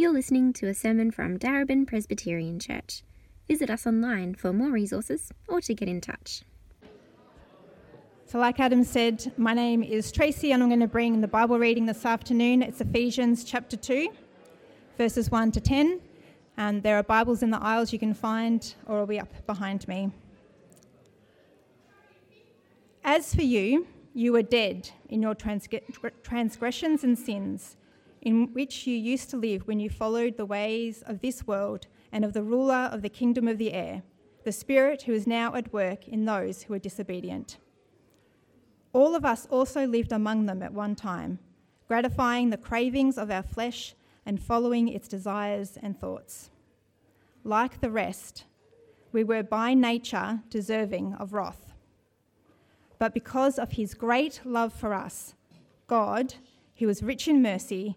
You're listening to a sermon from Darebin Presbyterian Church. Visit us online for more resources or to get in touch. So, like Adam said, my name is Tracy, and I'm going to bring the Bible reading this afternoon. It's Ephesians chapter 2, verses 1 to 10. And there are Bibles in the aisles you can find, or will be up behind me. As for you, you were dead in your transgressions and sins in which you used to live when you followed the ways of this world and of the ruler of the kingdom of the air, the Spirit who is now at work in those who are disobedient. All of us also lived among them at one time, gratifying the cravings of our flesh and following its desires and thoughts. Like the rest, we were by nature deserving of wrath. But because of his great love for us, God, who was rich in mercy,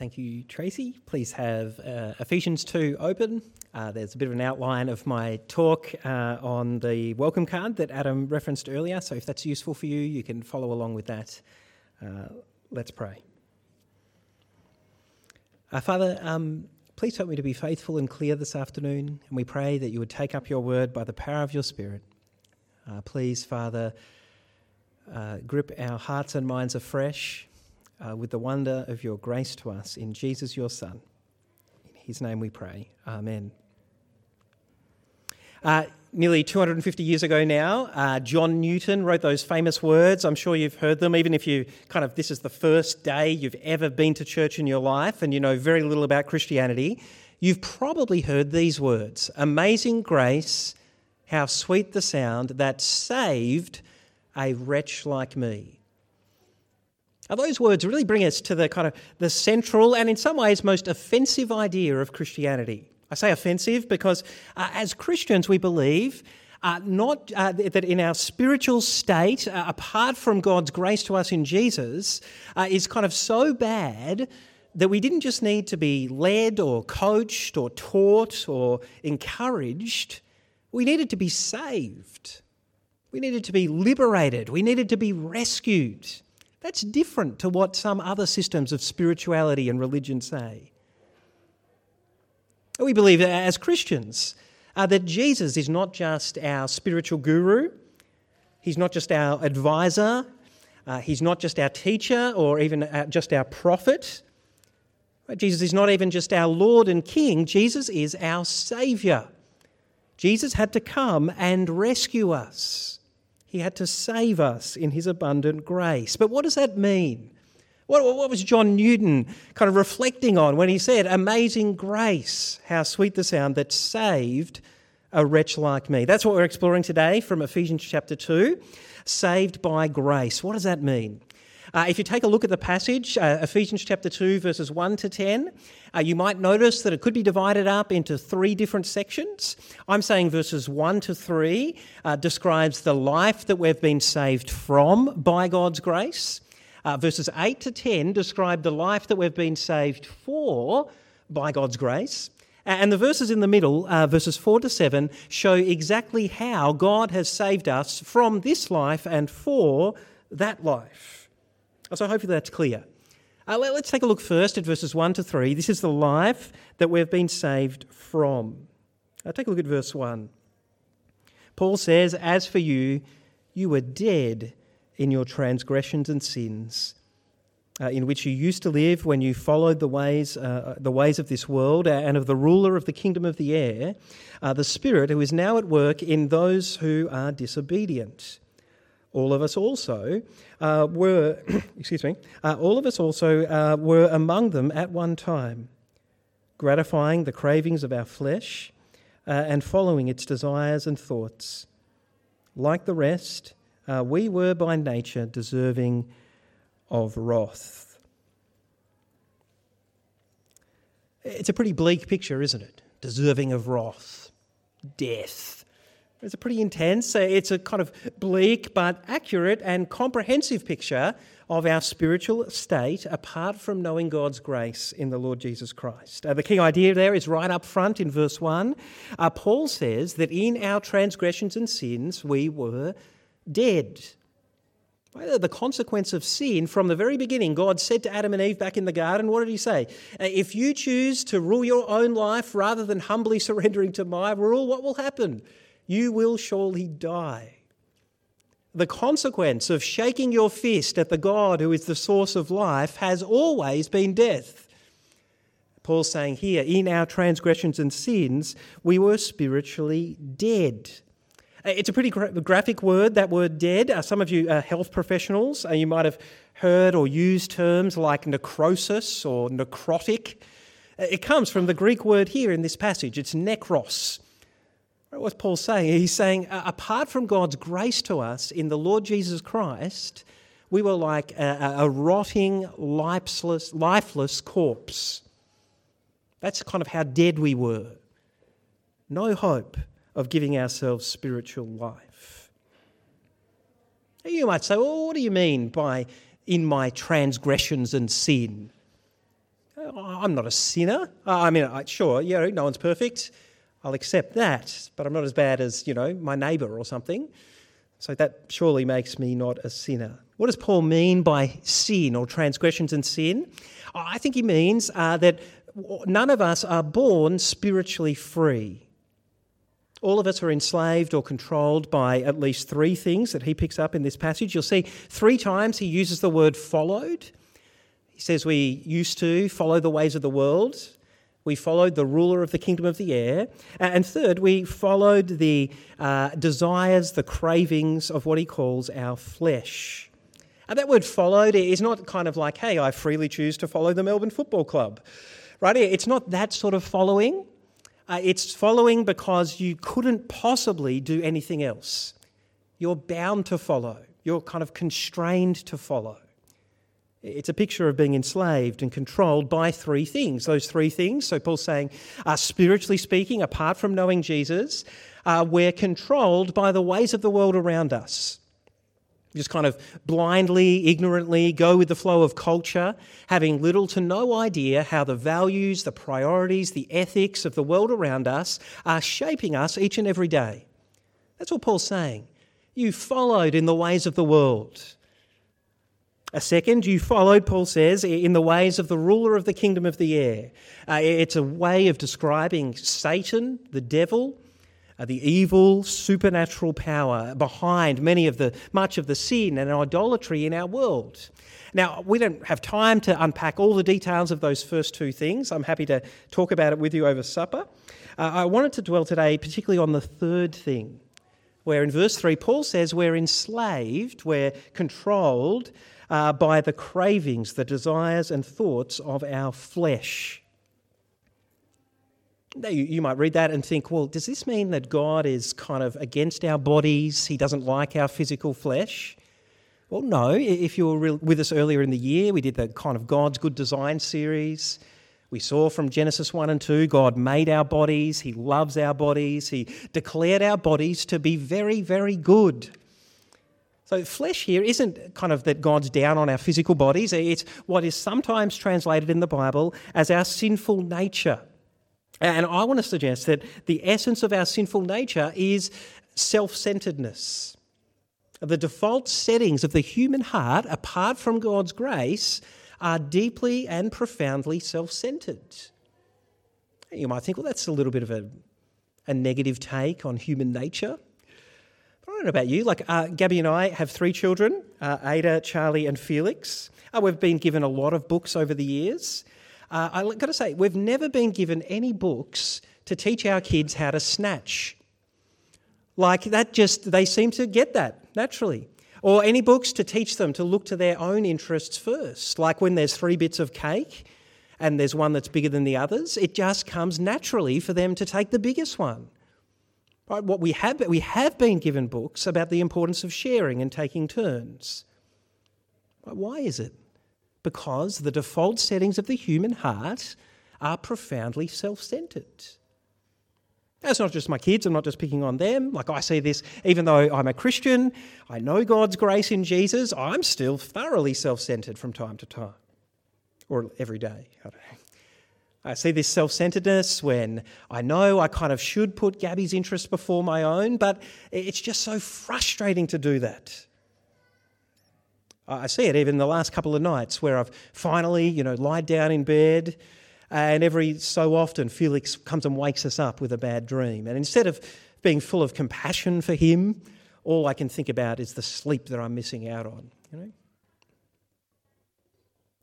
Thank you, Tracy. Please have uh, Ephesians 2 open. Uh, there's a bit of an outline of my talk uh, on the welcome card that Adam referenced earlier, so if that's useful for you, you can follow along with that. Uh, let's pray. Uh, Father, um, please help me to be faithful and clear this afternoon, and we pray that you would take up your word by the power of your Spirit. Uh, please, Father, grip our hearts and minds afresh uh, with the wonder of your grace to us in Jesus, your Son. In his name we pray. Amen. Uh, nearly 250 years ago now, uh, John Newton wrote those famous words. I'm sure you've heard them, even if you kind of, this is the first day you've ever been to church in your life and you know very little about Christianity. You've probably heard these words Amazing grace, how sweet the sound that saved a wretch like me. Now, those words really bring us to the kind of the central and in some ways most offensive idea of Christianity. I say offensive because uh, as Christians we believe uh, not uh, that in our spiritual state, uh, apart from God's grace to us in Jesus, uh, is kind of so bad that we didn't just need to be led or coached or taught or encouraged. We needed to be saved. We needed to be liberated. We needed to be rescued. That's different to what some other systems of spirituality and religion say. We believe as Christians uh, that Jesus is not just our spiritual guru, he's not just our advisor, uh, he's not just our teacher or even uh, just our prophet. Jesus is not even just our Lord and King, Jesus is our Saviour. Jesus had to come and rescue us. He had to save us in his abundant grace. But what does that mean? What, what, was John Newton kind of reflecting on when he said, Amazing grace, how sweet the sound that saved a wretch like me? That's what we're exploring today from Ephesians chapter 2. Saved by grace. What does that mean? Uh, if you take a look at the passage, uh, Ephesians chapter 2, verses 1 to 10, uh, you might notice that it could be divided up into three different sections. I'm saying verses 1 to 3 uh, describes the life that we've been saved from by God's grace. Uh, verses 8 to 10 describe the life that we've been saved for by God's grace. And the verses in the middle, uh, verses 4 to 7, show exactly how God has saved us from this life and for that life. So hopefully that's clear. Uh, let, us take a look first at verses 1 to 3. This is the life that we've been saved from. Uh, take a look at verse 1. Paul says, As for you, you were dead in your transgressions and sins, uh, in which you used to live when you followed the ways, uh, the ways of this world and of the ruler of the kingdom of the air, uh, the Spirit who is now at work in those who are disobedient. All of us also uh, were, excuse me, uh, all of us also uh, were among them at one time, gratifying the cravings of our flesh and following its desires and thoughts. Like the rest, we were by nature deserving of wrath. It's a pretty bleak picture, isn't it? Deserving of wrath, death. It's a pretty intense, uh, it's a kind of bleak but accurate and comprehensive picture of our spiritual state apart from knowing God's grace in the Lord Jesus Christ. Uh, the key idea there is right up front in verse 1. Uh, Paul says that in our transgressions and sins we were dead. The consequence of sin from the very beginning, God said to Adam and Eve back in the garden, what did he say? Uh, if you choose to rule your own life rather than humbly surrendering to my rule, what will happen? You will surely die. The consequence of shaking your fist at the God who is the source of life has always been death. Paul's saying here, in our transgressions and sins, we were spiritually dead. Uh, it's a pretty gra- graphic word, that word dead. Uh, some of you are health professionals, uh, you might have heard or used terms like necrosis or necrotic. Uh, it comes from the Greek word here in this passage, it's necros. What's Paul saying? He's saying, apart from God's grace to us in the Lord Jesus Christ, we were like a, a rotting, lifeless, lifeless corpse. That's kind of how dead we were. No hope of giving ourselves spiritual life. You might say, well, what do you mean by in my transgressions and sin? I'm not a sinner. I mean, sure, yeah, no one's perfect. I'll accept that, but I'm not as bad as, you know, my neighbour or something. So that surely makes me not a sinner. What does Paul mean by sin or transgressions and sin? I think he means uh, that none of us are born spiritually free. All of us are enslaved or controlled by at least three things that he picks up in this passage. You'll see three times he uses the word followed. He says we used to follow the ways of the world. We followed the ruler of the kingdom of the air. And third, we followed the uh, desires, the cravings of what he calls our flesh. And that word followed is not kind of like, hey, I freely choose to follow the Melbourne Football Club. Right? It's not that sort of following. Uh, it's following because you couldn't possibly do anything else. You're bound to follow, you're kind of constrained to follow. It's a picture of being enslaved and controlled by three things. Those three things, so Paul's saying, uh, spiritually speaking, apart from knowing Jesus, uh, we're controlled by the ways of the world around us just kind of blindly, ignorantly go with the flow of culture, having little to no idea how the values, the priorities, the ethics of the world around us are shaping us each and every day. That's what Paul's saying. You followed in the ways of the world. A second, you followed, Paul says, in the ways of the ruler of the kingdom of the air. Uh, it's a way of describing Satan, the devil, uh, the evil supernatural power behind many of the much of the sin and idolatry in our world. Now, we don't have time to unpack all the details of those first two things. I'm happy to talk about it with you over supper. Uh, I wanted to dwell today particularly on the third thing, where in verse 3, Paul says we're enslaved, we're controlled uh, by the cravings, the desires, and thoughts of our flesh. You, you might read that and think, well, does this mean that God is kind of against our bodies? He doesn't like our physical flesh? Well, no. If you were with us earlier in the year, we did the kind of God's Good Design series. We saw from Genesis 1 and 2, God made our bodies, He loves our bodies, He declared our bodies to be very, very good. So, flesh here isn't kind of that God's down on our physical bodies, it's what is sometimes translated in the Bible as our sinful nature. And I want to suggest that the essence of our sinful nature is self centeredness. The default settings of the human heart, apart from God's grace, are deeply and profoundly self centered. You might think, well, that's a little bit of a, a negative take on human nature. I don't know about you. Like uh, Gabby and I have three children uh, Ada, Charlie, and Felix. Uh, we've been given a lot of books over the years. Uh, I've got to say, we've never been given any books to teach our kids how to snatch. Like that, just they seem to get that naturally. Or any books to teach them to look to their own interests first. Like when there's three bits of cake and there's one that's bigger than the others, it just comes naturally for them to take the biggest one. Right? What we have, we have been given books about the importance of sharing and taking turns. Why is it? Because the default settings of the human heart are profoundly self centered. That's not just my kids, I'm not just picking on them. Like I see this, even though I'm a Christian, I know God's grace in Jesus, I'm still thoroughly self centered from time to time, or every day. I don't know. I see this self centeredness when I know I kind of should put Gabby's interests before my own, but it's just so frustrating to do that. I see it even the last couple of nights where I've finally, you know, lied down in bed, and every so often Felix comes and wakes us up with a bad dream. And instead of being full of compassion for him, all I can think about is the sleep that I'm missing out on. You know?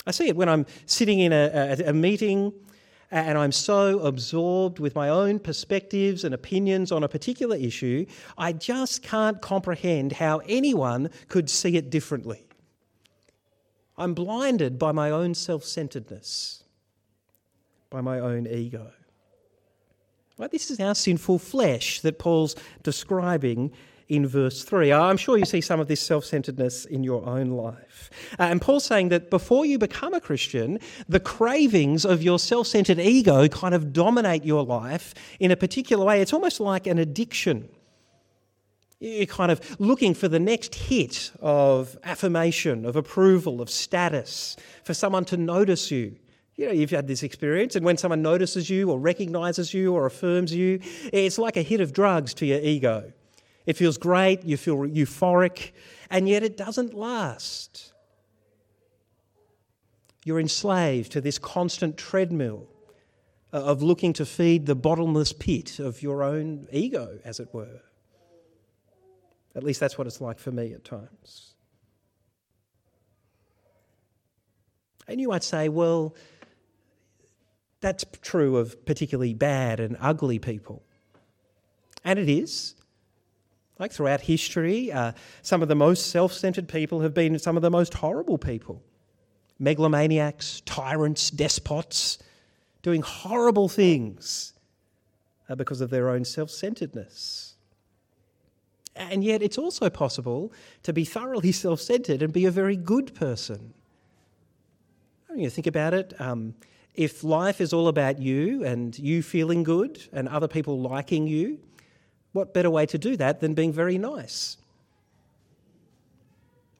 I see it when I'm sitting in a, a, a meeting and I'm so absorbed with my own perspectives and opinions on a particular issue, I just can't comprehend how anyone could see it differently. I'm blinded by my own self centeredness, by my own ego. Right? This is our sinful flesh that Paul's describing in verse 3. I'm sure you see some of this self centeredness in your own life. Uh, and Paul's saying that before you become a Christian, the cravings of your self centered ego kind of dominate your life in a particular way. It's almost like an addiction. You're kind of looking for the next hit of affirmation, of approval, of status, for someone to notice you. You know, you've had this experience, and when someone notices you or recognizes you or affirms you, it's like a hit of drugs to your ego. It feels great, you feel euphoric, and yet it doesn't last. You're enslaved to this constant treadmill uh, of looking to feed the bottomless pit of your own ego, as it were. At least that's what it's like for me at times. And you might say, well, that's true of particularly bad and ugly people. And it is. Like throughout history, uh, some of the most self centered people have been some of the most horrible people megalomaniacs, tyrants, despots, doing horrible things uh, because of their own self centeredness. And yet, it's also possible to be thoroughly self centered and be a very good person. When you think about it, um, if life is all about you and you feeling good and other people liking you, what better way to do that than being very nice?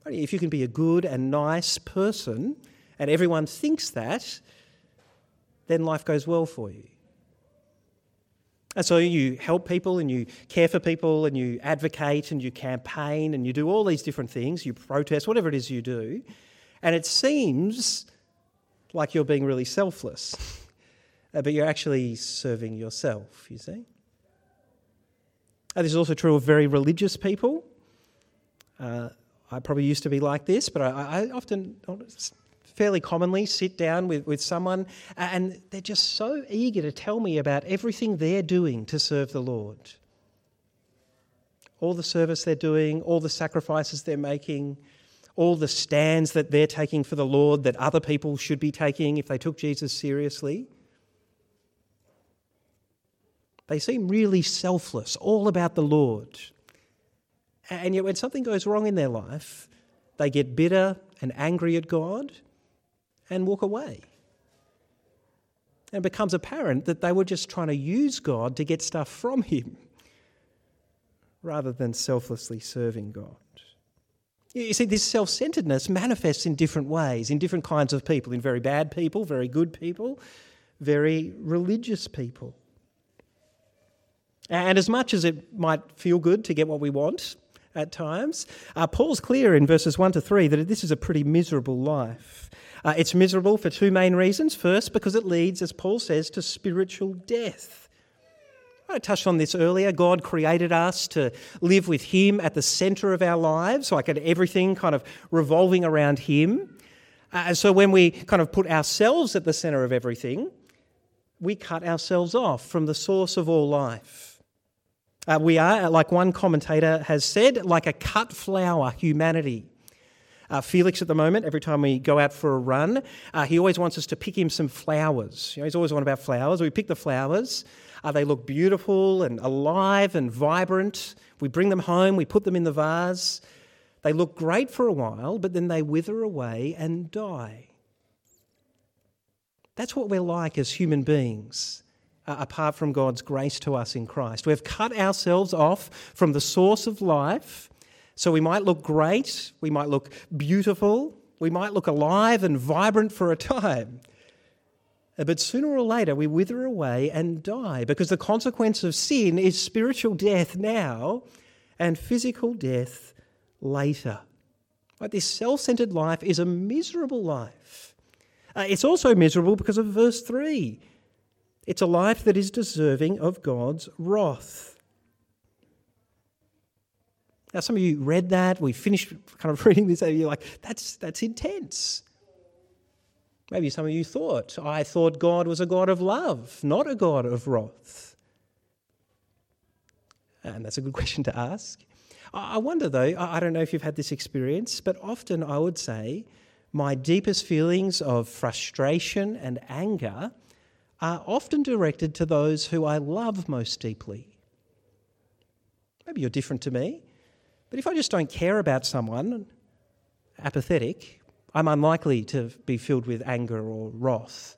If you can be a good and nice person and everyone thinks that, then life goes well for you. And so you help people and you care for people and you advocate and you campaign and you do all these different things, you protest, whatever it is you do. And it seems like you're being really selfless, but you're actually serving yourself, you see. Uh, this is also true of very religious people. Uh, I probably used to be like this, but I, I often, fairly commonly, sit down with, with someone and they're just so eager to tell me about everything they're doing to serve the Lord. All the service they're doing, all the sacrifices they're making, all the stands that they're taking for the Lord that other people should be taking if they took Jesus seriously. They seem really selfless, all about the Lord. And yet, when something goes wrong in their life, they get bitter and angry at God and walk away. And it becomes apparent that they were just trying to use God to get stuff from Him rather than selflessly serving God. You see, this self centeredness manifests in different ways, in different kinds of people, in very bad people, very good people, very religious people. And as much as it might feel good to get what we want at times, uh, Paul's clear in verses 1 to 3 that this is a pretty miserable life. Uh, it's miserable for two main reasons. First, because it leads, as Paul says, to spiritual death. I touched on this earlier. God created us to live with Him at the center of our lives, like at everything kind of revolving around Him. Uh, so when we kind of put ourselves at the center of everything, we cut ourselves off from the source of all life. Uh, we are, like one commentator has said, like a cut flower humanity. Uh, Felix, at the moment, every time we go out for a run, uh, he always wants us to pick him some flowers. You know, he's always on about flowers. We pick the flowers. Uh, they look beautiful and alive and vibrant. We bring them home, we put them in the vase. They look great for a while, but then they wither away and die. That's what we're like as human beings, uh, apart from God's grace to us in Christ. We've cut ourselves off from the source of life so we might look great, we might look beautiful, we might look alive and vibrant for a time. Uh, but sooner or later, we wither away and die because the consequence of sin is spiritual death now and physical death later. Right, this self centered life is a miserable life. Uh, it's also miserable because of verse 3. It's a life that is deserving of God's wrath. Now, some of you read that, we finished kind of reading this, and you're like, that's, that's intense. Maybe some of you thought, I thought God was a God of love, not a God of wrath. And that's a good question to ask. I wonder, though, I don't know if you've had this experience, but often I would say my deepest feelings of frustration and anger are often directed to those who I love most deeply. Maybe you're different to me. But if I just don't care about someone, apathetic, I'm unlikely to be filled with anger or wrath.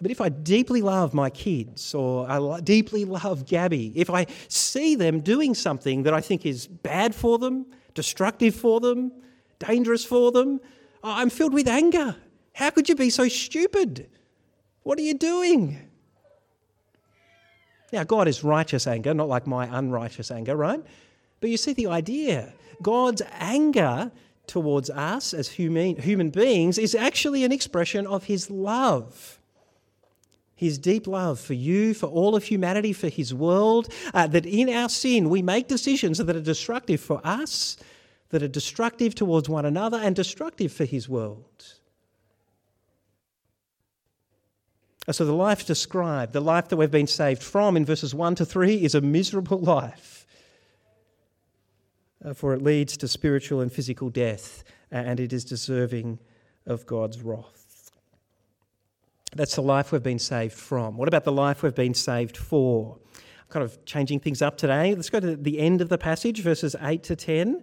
But if I deeply love my kids or I deeply love Gabby, if I see them doing something that I think is bad for them, destructive for them, dangerous for them, I'm filled with anger. How could you be so stupid? What are you doing? Now, God is righteous anger, not like my unrighteous anger, right? But you see the idea. God's anger towards us as human, human beings is actually an expression of his love. His deep love for you, for all of humanity, for his world, uh, that in our sin we make decisions that are destructive for us, that are destructive towards one another, and destructive for his world. So, the life described, the life that we've been saved from in verses 1 to 3, is a miserable life uh, for it leads to spiritual and physical death, and it is deserving of God's wrath. That's the life we've been saved from. What about the life we've been saved for? I'm kind of changing things up today. Let's go to the end of the passage, verses 8 to 10.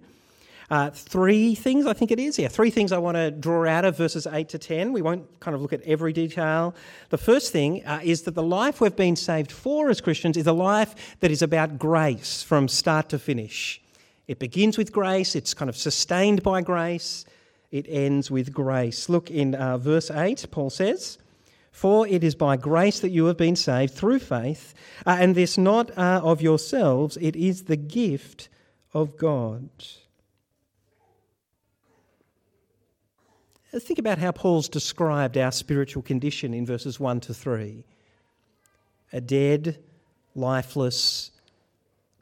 Uh, three things, I think it is. Yeah, three things I want to draw out of verses 8 to 10. We won't kind of look at every detail. The first thing uh, is that the life we've been saved for as Christians is a life that is about grace from start to finish. It begins with grace, it's kind of sustained by grace, it ends with grace. Look in uh, verse 8, Paul says, For it is by grace that you have been saved through faith, uh, and this not uh, of yourselves, it is the gift of God. Think about how Paul's described our spiritual condition in verses 1 to 3 a dead, lifeless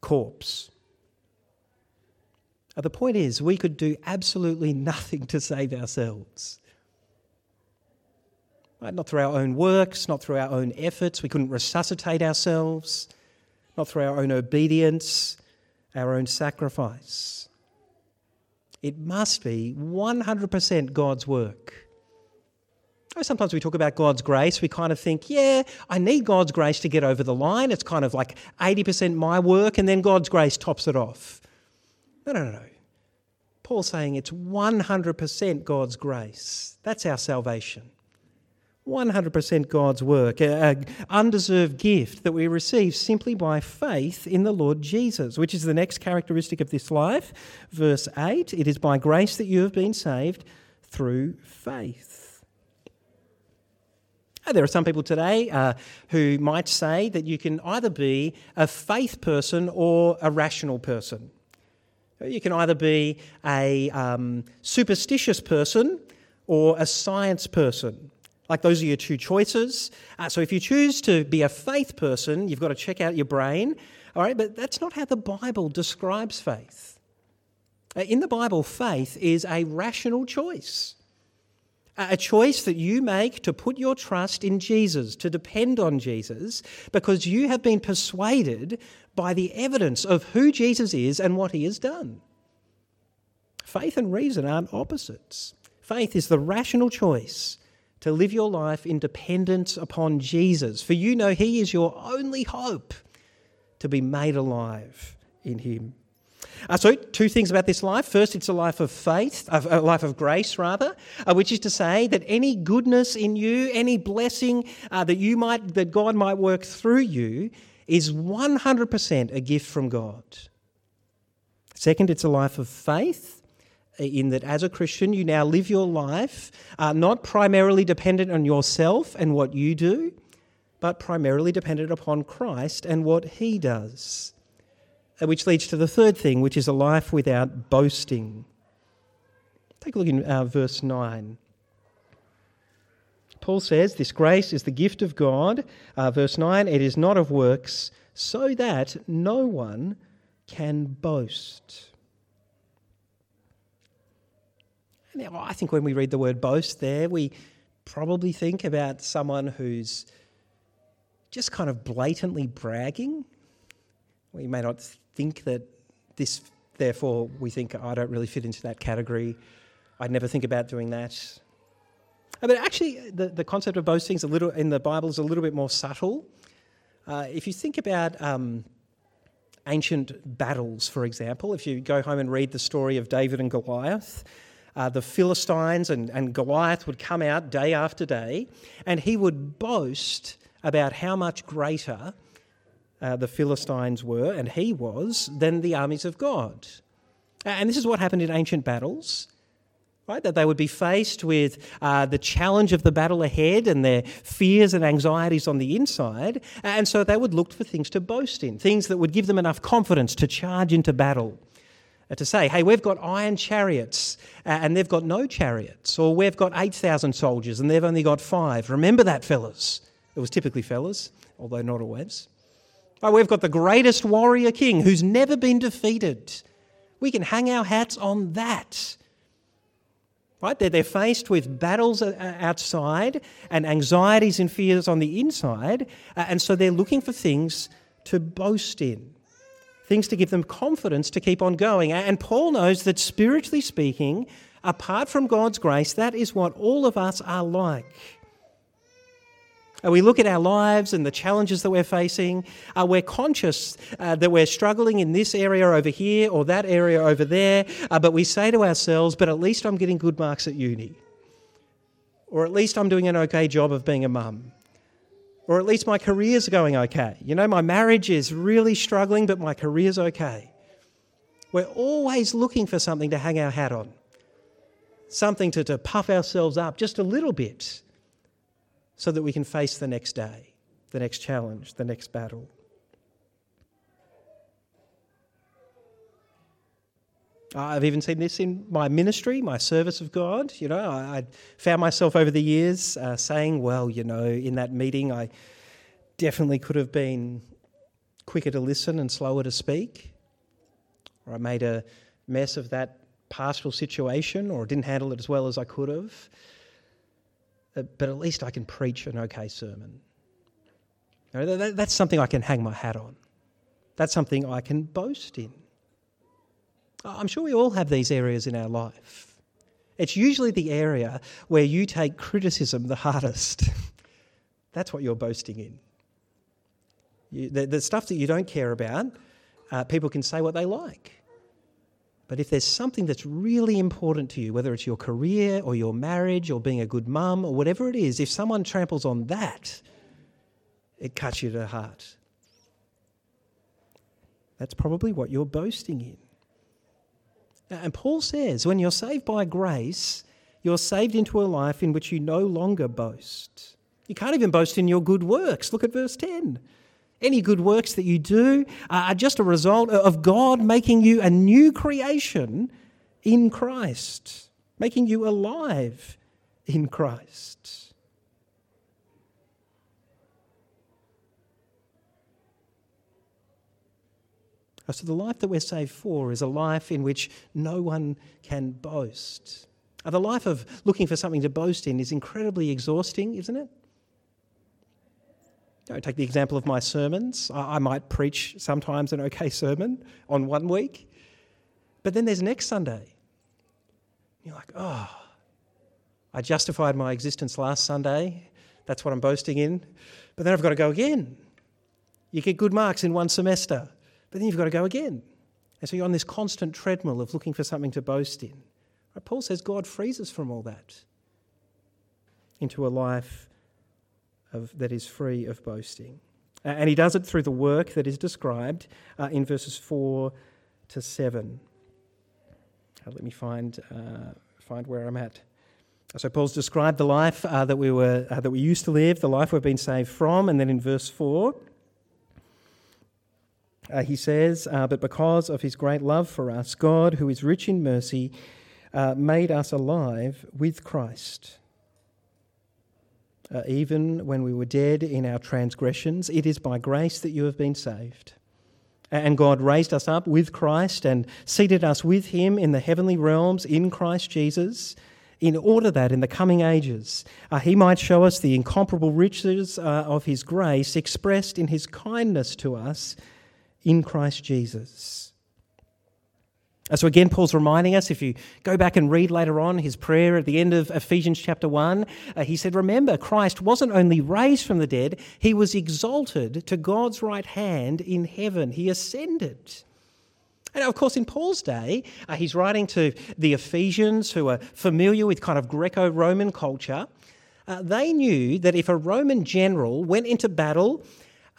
corpse. The point is, we could do absolutely nothing to save ourselves. Right? Not through our own works, not through our own efforts. We couldn't resuscitate ourselves, not through our own obedience, our own sacrifice. It must be 100% God's work. Sometimes we talk about God's grace, we kind of think, yeah, I need God's grace to get over the line. It's kind of like 80% my work, and then God's grace tops it off. No, no, no, no. Paul's saying it's 100% God's grace. That's our salvation. 100% God's work, an undeserved gift that we receive simply by faith in the Lord Jesus, which is the next characteristic of this life. Verse 8 it is by grace that you have been saved through faith. There are some people today uh, who might say that you can either be a faith person or a rational person. You can either be a um, superstitious person or a science person. Like those are your two choices. Uh, so if you choose to be a faith person, you've got to check out your brain. All right, but that's not how the Bible describes faith. Uh, in the Bible, faith is a rational choice. A choice that you make to put your trust in Jesus, to depend on Jesus, because you have been persuaded by the evidence of who Jesus is and what he has done. Faith and reason aren't opposites. Faith is the rational choice to live your life in dependence upon Jesus, for you know he is your only hope to be made alive in him. Uh, so, two things about this life. First, it's a life of faith, a life of grace, rather, uh, which is to say that any goodness in you, any blessing uh, that you might, that God might work through you, is 100% a gift from God. Second, it's a life of faith, in that as a Christian, you now live your life uh, not primarily dependent on yourself and what you do, but primarily dependent upon Christ and what he does. Uh, which leads to the third thing, which is a life without boasting. Take a look in uh, verse 9. Paul says, This grace is the gift of God. Uh, verse 9, it is not of works, so that no one can boast. Now, I think when we read the word boast there, we probably think about someone who's just kind of blatantly bragging. We may not think that this, therefore, we think, I don't really fit into that category. I'd never think about doing that. Uh, but actually, the, the concept of boasting is a little, in the Bible is a little bit more subtle. Uh, if you think about um, ancient battles, for example, if you go home and read the story of David and Goliath, uh, the Philistines and, and Goliath would come out day after day, and he would boast about how much greater uh, the Philistines were, and he was, than the armies of God. And this is what happened in ancient battles. Right, that they would be faced with uh, the challenge of the battle ahead and their fears and anxieties on the inside, and so they would look for things to boast in, things that would give them enough confidence to charge into battle. Uh, to say, hey, we've got iron chariots uh, and they've got no chariots, or we've got 8,000 soldiers and they've only got five. Remember that, fellas. It was typically fellas, although not always. Oh, we've got the greatest warrior king who's never been defeated. We can hang our hats on that. Right? They're, they're faced with battles outside and anxieties and fears on the inside, uh, and so they're looking for things to boast in things to give them confidence to keep on going. And Paul knows that spiritually speaking, apart from God's grace, that is what all of us are like. we look at our lives and the challenges that we're facing. Uh, we're conscious uh, that we're struggling in this area over here or that area over there, uh, but we say to ourselves, but at least I'm getting good marks at uni. Or at least I'm doing an okay job of being a mum or at least my career's going okay. You know, my marriage is really struggling, but my career's okay. We're always looking for something to hang our hat on, something to, to puff ourselves up just a little bit so that we can face the next day, the next challenge, the next battle. I've even seen this in my ministry, my service of God. You know, I, I found myself over the years uh, saying, well, you know, in that meeting, I definitely could have been quicker to listen and slower to speak. Or I made a mess of that pastoral situation or didn't handle it as well as I could have. Uh, but at least I can preach an okay sermon. You know, that, that's something I can hang my hat on. That's something I can boast in. I'm sure we all have these areas in our life. It's usually the area where you take criticism the hardest. That's what you're boasting in. You, the, the, stuff that you don't care about, uh, people can say what they like. But if there's something that's really important to you, whether it's your career or your marriage or being a good mum or whatever it is, if someone tramples on that, it cuts you to the heart. That's probably what you're boasting in. And Paul says, when you're saved by grace, you're saved into a life in which you no longer boast. You can't even boast in your good works. Look at verse 10. Any good works that you do are just a result of God making you a new creation in Christ, making you alive in Christ. So, the life that we're saved for is a life in which no one can boast. Uh, the life of looking for something to boast in is incredibly exhausting, isn't it? Don't take the example of my sermons. I might preach sometimes an okay sermon on one week, but then there's next Sunday. You're like, oh, I justified my existence last Sunday. That's what I'm boasting in. But then I've got to go again. You get good marks in one semester, but then you've got to go again. And so you're on this constant treadmill of looking for something to boast in. Paul says God frees us from all that into a life of, that is free of boasting. Uh, and he does it through the work that is described uh, in verses 4 to 7. Uh, let me find, uh, find where I'm at. So Paul's described the life uh, that we were uh, that we used to live, the life we've been saved from, and then in verse four, uh, he says, uh, "But because of His great love for us, God, who is rich in mercy, uh, made us alive with Christ." Uh, even when we were dead in our transgressions, it is by grace that you have been saved. And God raised us up with Christ and seated us with Him in the heavenly realms in Christ Jesus in order that in the coming ages uh, he might show us the incomparable riches uh, of his grace expressed in his kindness to us in Christ Jesus. So, again, Paul's reminding us if you go back and read later on his prayer at the end of Ephesians chapter 1, uh, he said, Remember, Christ wasn't only raised from the dead, he was exalted to God's right hand in heaven. He ascended. And of course, in Paul's day, uh, he's writing to the Ephesians who are familiar with kind of Greco Roman culture. Uh, they knew that if a Roman general went into battle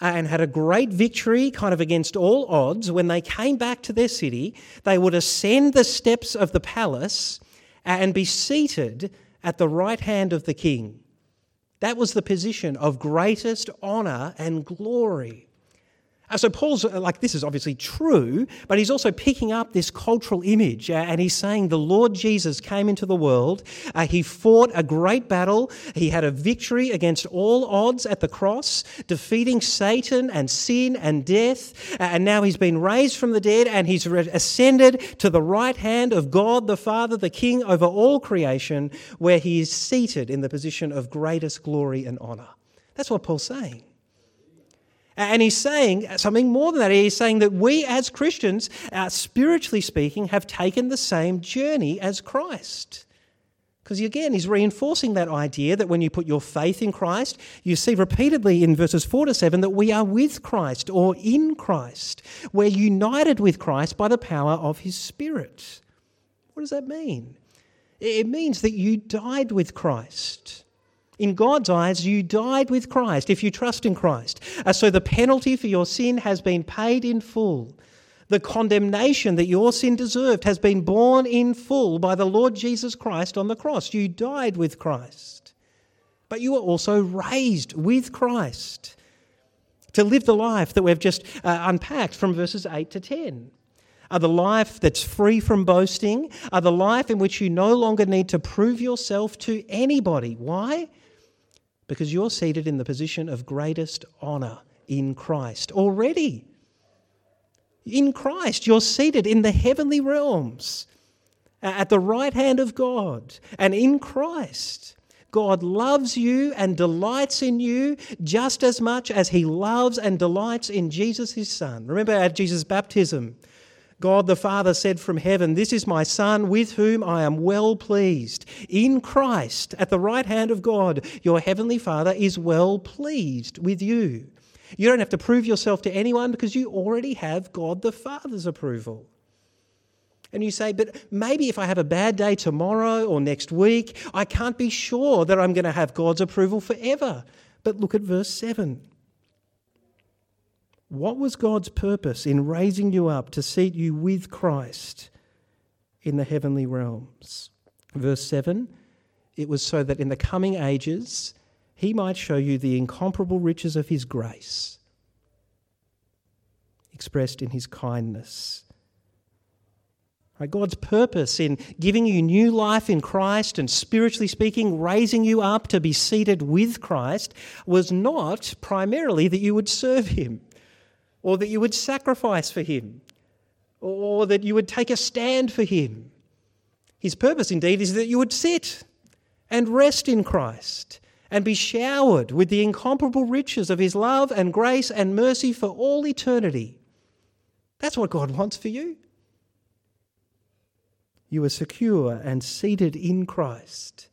Uh, and had a great victory kind of against all odds, when they came back to their city, they would ascend the steps of the palace uh, and be seated at the right hand of the king. That was the position of greatest honour and glory. Uh, so Paul's uh, like, this is obviously true, but he's also picking up this cultural image uh, and he's saying the Lord Jesus came into the world. Uh, he fought a great battle. He had a victory against all odds at the cross, defeating Satan and sin and death. Uh, and now he's been raised from the dead and he's ascended to the right hand of God the Father, the King over all creation, where he is seated in the position of greatest glory and honour. That's what Paul's saying. And he's saying something more than that. He's saying that we as Christians, uh, spiritually speaking, have taken the same journey as Christ. Because again, he's reinforcing that idea that when you put your faith in Christ, you see repeatedly in verses 4 to 7 that we are with Christ or in Christ. We're united with Christ by the power of his Spirit. What does that mean? It means that you died with Christ. In God's eyes, you died with Christ if you trust in Christ. Uh, so the penalty for your sin has been paid in full. The condemnation that your sin deserved has been borne in full by the Lord Jesus Christ on the cross. You died with Christ. But you were also raised with Christ to live the life that we've just uh, unpacked from verses 8 to 10 are the life that's free from boasting, are the life in which you no longer need to prove yourself to anybody. Why? Because you're seated in the position of greatest honour in Christ already. In Christ, you're seated in the heavenly realms at the right hand of God. And in Christ, God loves you and delights in you just as much as he loves and delights in Jesus, his Son. Remember at Jesus' baptism, God the Father said from heaven, This is my Son with whom I am well pleased. In Christ, at the right hand of God, your heavenly Father is well pleased with you. You don't have to prove yourself to anyone because you already have God the Father's approval. And you say, but maybe if I have a bad day tomorrow or next week, I can't be sure that I'm going to have God's approval forever. But look at verse 7. What was God's purpose in raising you up to seat you with Christ in the heavenly realms? Verse 7 it was so that in the coming ages he might show you the incomparable riches of his grace, expressed in his kindness. God's purpose in giving you new life in Christ and spiritually speaking, raising you up to be seated with Christ was not primarily that you would serve him or that you would sacrifice for him or that you would take a stand for Him. His purpose, indeed, is that you would sit and rest in Christ and be showered with the incomparable riches of His love and grace and mercy for all eternity. That's what God wants for you. You are secure and seated in Christ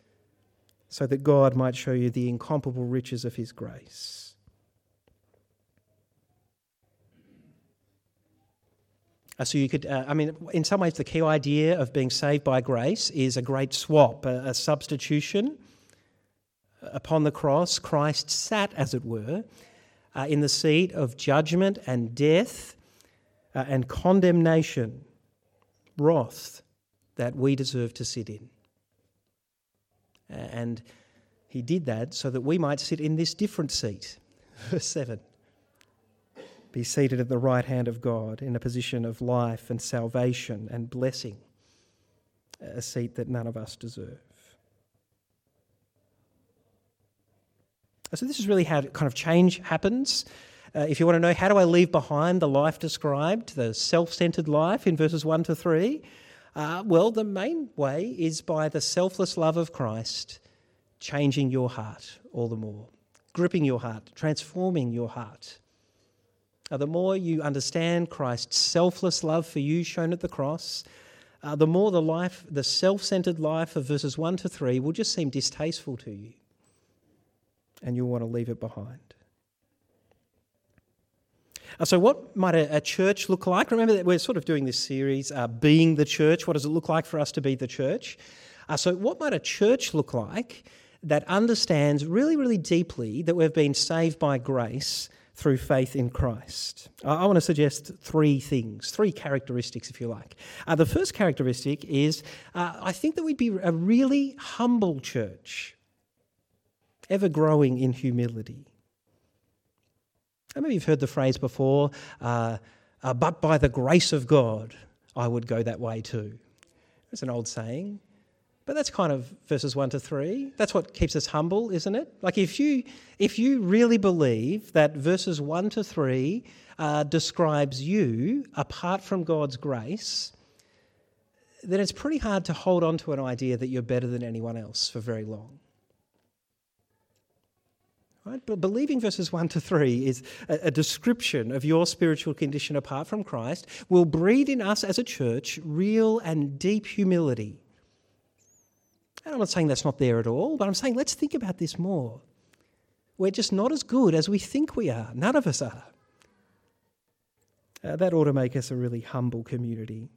so that God might show you the incomparable riches of His grace. Uh, so you could, uh, I mean, in some ways, the key idea of being saved by grace is a great swap, a, a substitution. Upon the cross, Christ sat, as it were, uh, in the seat of judgment and death uh, and condemnation, wrath that we deserve to sit in. And he did that so that we might sit in this different seat. Verse 7 Be seated at the right hand of God in a position of life and salvation and blessing, a seat that none of us deserve. So, this is really how kind of change happens. Uh, if you want to know how do I leave behind the life described, the self centered life in verses 1 to 3, uh, well, the main way is by the selfless love of Christ changing your heart all the more, gripping your heart, transforming your heart. Uh, the more you understand Christ's selfless love for you shown at the cross, uh, the more the life, the self-centered life of verses one to three will just seem distasteful to you, and you'll want to leave it behind. Uh, so, what might a, a, church look like? Remember that we're sort of doing this series, uh, Being the Church. What does it look like for us to be the church? Uh, so, what might a church look like that understands really, really deeply that we've been saved by grace through faith in Christ? I want to suggest three things, three characteristics, if you like. Uh, the first characteristic is uh, I think that we'd be a really humble church, ever growing in humility. Maybe you've heard the phrase before, uh, uh, but by the grace of God, I would go that way too. It's an old saying. But that's kind of verses 1 to 3. That's what keeps us humble, isn't it? Like if you if you really believe that verses 1 to 3 uh, describes you apart from God's grace, then it's pretty hard to hold on to an idea that you're better than anyone else for very long. Right? But believing verses 1 to 3 is a, a, description of your spiritual condition apart from Christ, will breed in us as a church real and deep humility. And I'm not saying that's not there at all, but I'm saying let's think about this more. We're just not as good as we think we are. None of us are. Uh, that ought to make us a really humble community.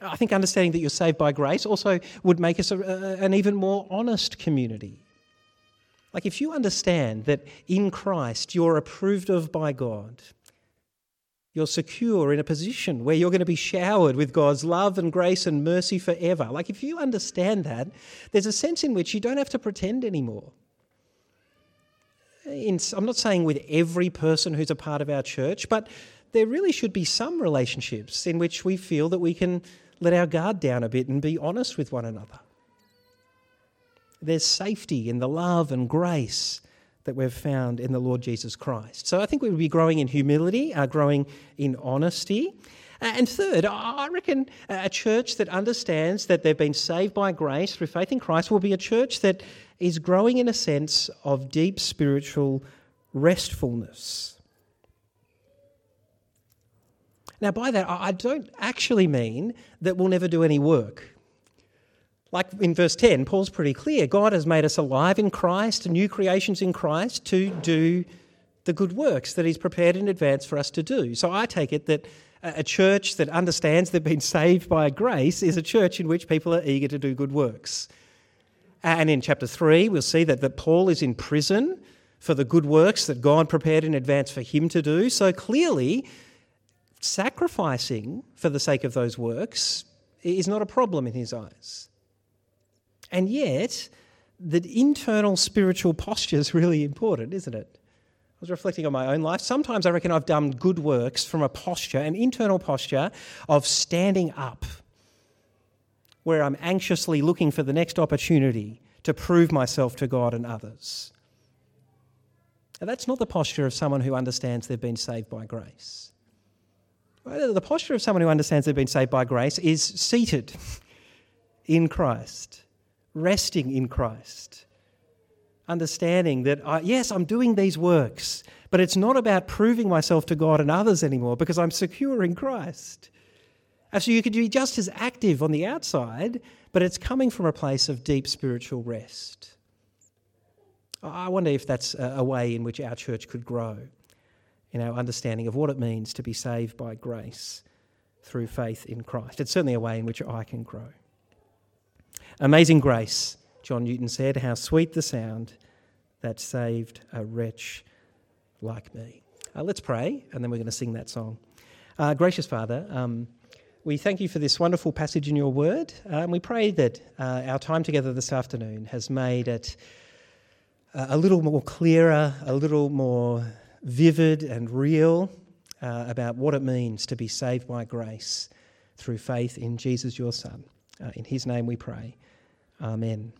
I think understanding that you're saved by grace also would make us a, a, an even more honest community. Like, if you understand that in Christ you're approved of by God, you're secure in a position where you're going to be showered with God's love and grace and mercy forever. Like, if you understand that, there's a sense in which you don't have to pretend anymore. In, I'm not saying with every person who's a part of our church, but there really should be some relationships in which we feel that we can let our guard down a bit and be honest with one another. There's safety in the love and grace that we've found in the Lord Jesus Christ. So I think we would be growing in humility, uh, growing in honesty. Uh, and third, I reckon a church that understands that they've been saved by grace through faith in Christ will be a church that is growing in a sense of deep spiritual restfulness. Now, by that, I don't actually mean that we'll never do any work. Like in verse 10, Paul's pretty clear God has made us alive in Christ, new creations in Christ, to do the good works that He's prepared in advance for us to do. So I take it that a church that understands they've been saved by grace is a church in which people are eager to do good works. And in chapter 3, we'll see that, that Paul is in prison for the good works that God prepared in advance for him to do. So clearly, sacrificing for the sake of those works is not a problem in his eyes. And yet, the internal spiritual posture is really important, isn't it? I was reflecting on my own life. Sometimes I reckon I've done good works from a posture, an internal posture of standing up, where I'm anxiously looking for the next opportunity to prove myself to God and others. And that's not the posture of someone who understands they've been saved by grace. The posture of someone who understands they've been saved by grace is seated in Christ, resting in Christ, understanding that, I, yes, I'm doing these works, but it's not about proving myself to God and others anymore because I'm secure in Christ. And so you could be just as active on the outside, but it's coming from a place of deep spiritual rest. I wonder if that's a way in which our church could grow in our understanding of what it means to be saved by grace through faith in Christ. It's certainly a way in which I can grow. Amazing grace, John Newton said, how sweet the sound that saved a wretch like me. Uh, let's pray, and then we're going to sing that song. Uh, gracious Father, um, we thank you for this wonderful passage in your word, uh, and we pray that uh, our time together this afternoon has made it uh, a little more clearer, a little more vivid and real uh, about what it means to be saved by grace through faith in Jesus, your Son. in his name we pray. Amen.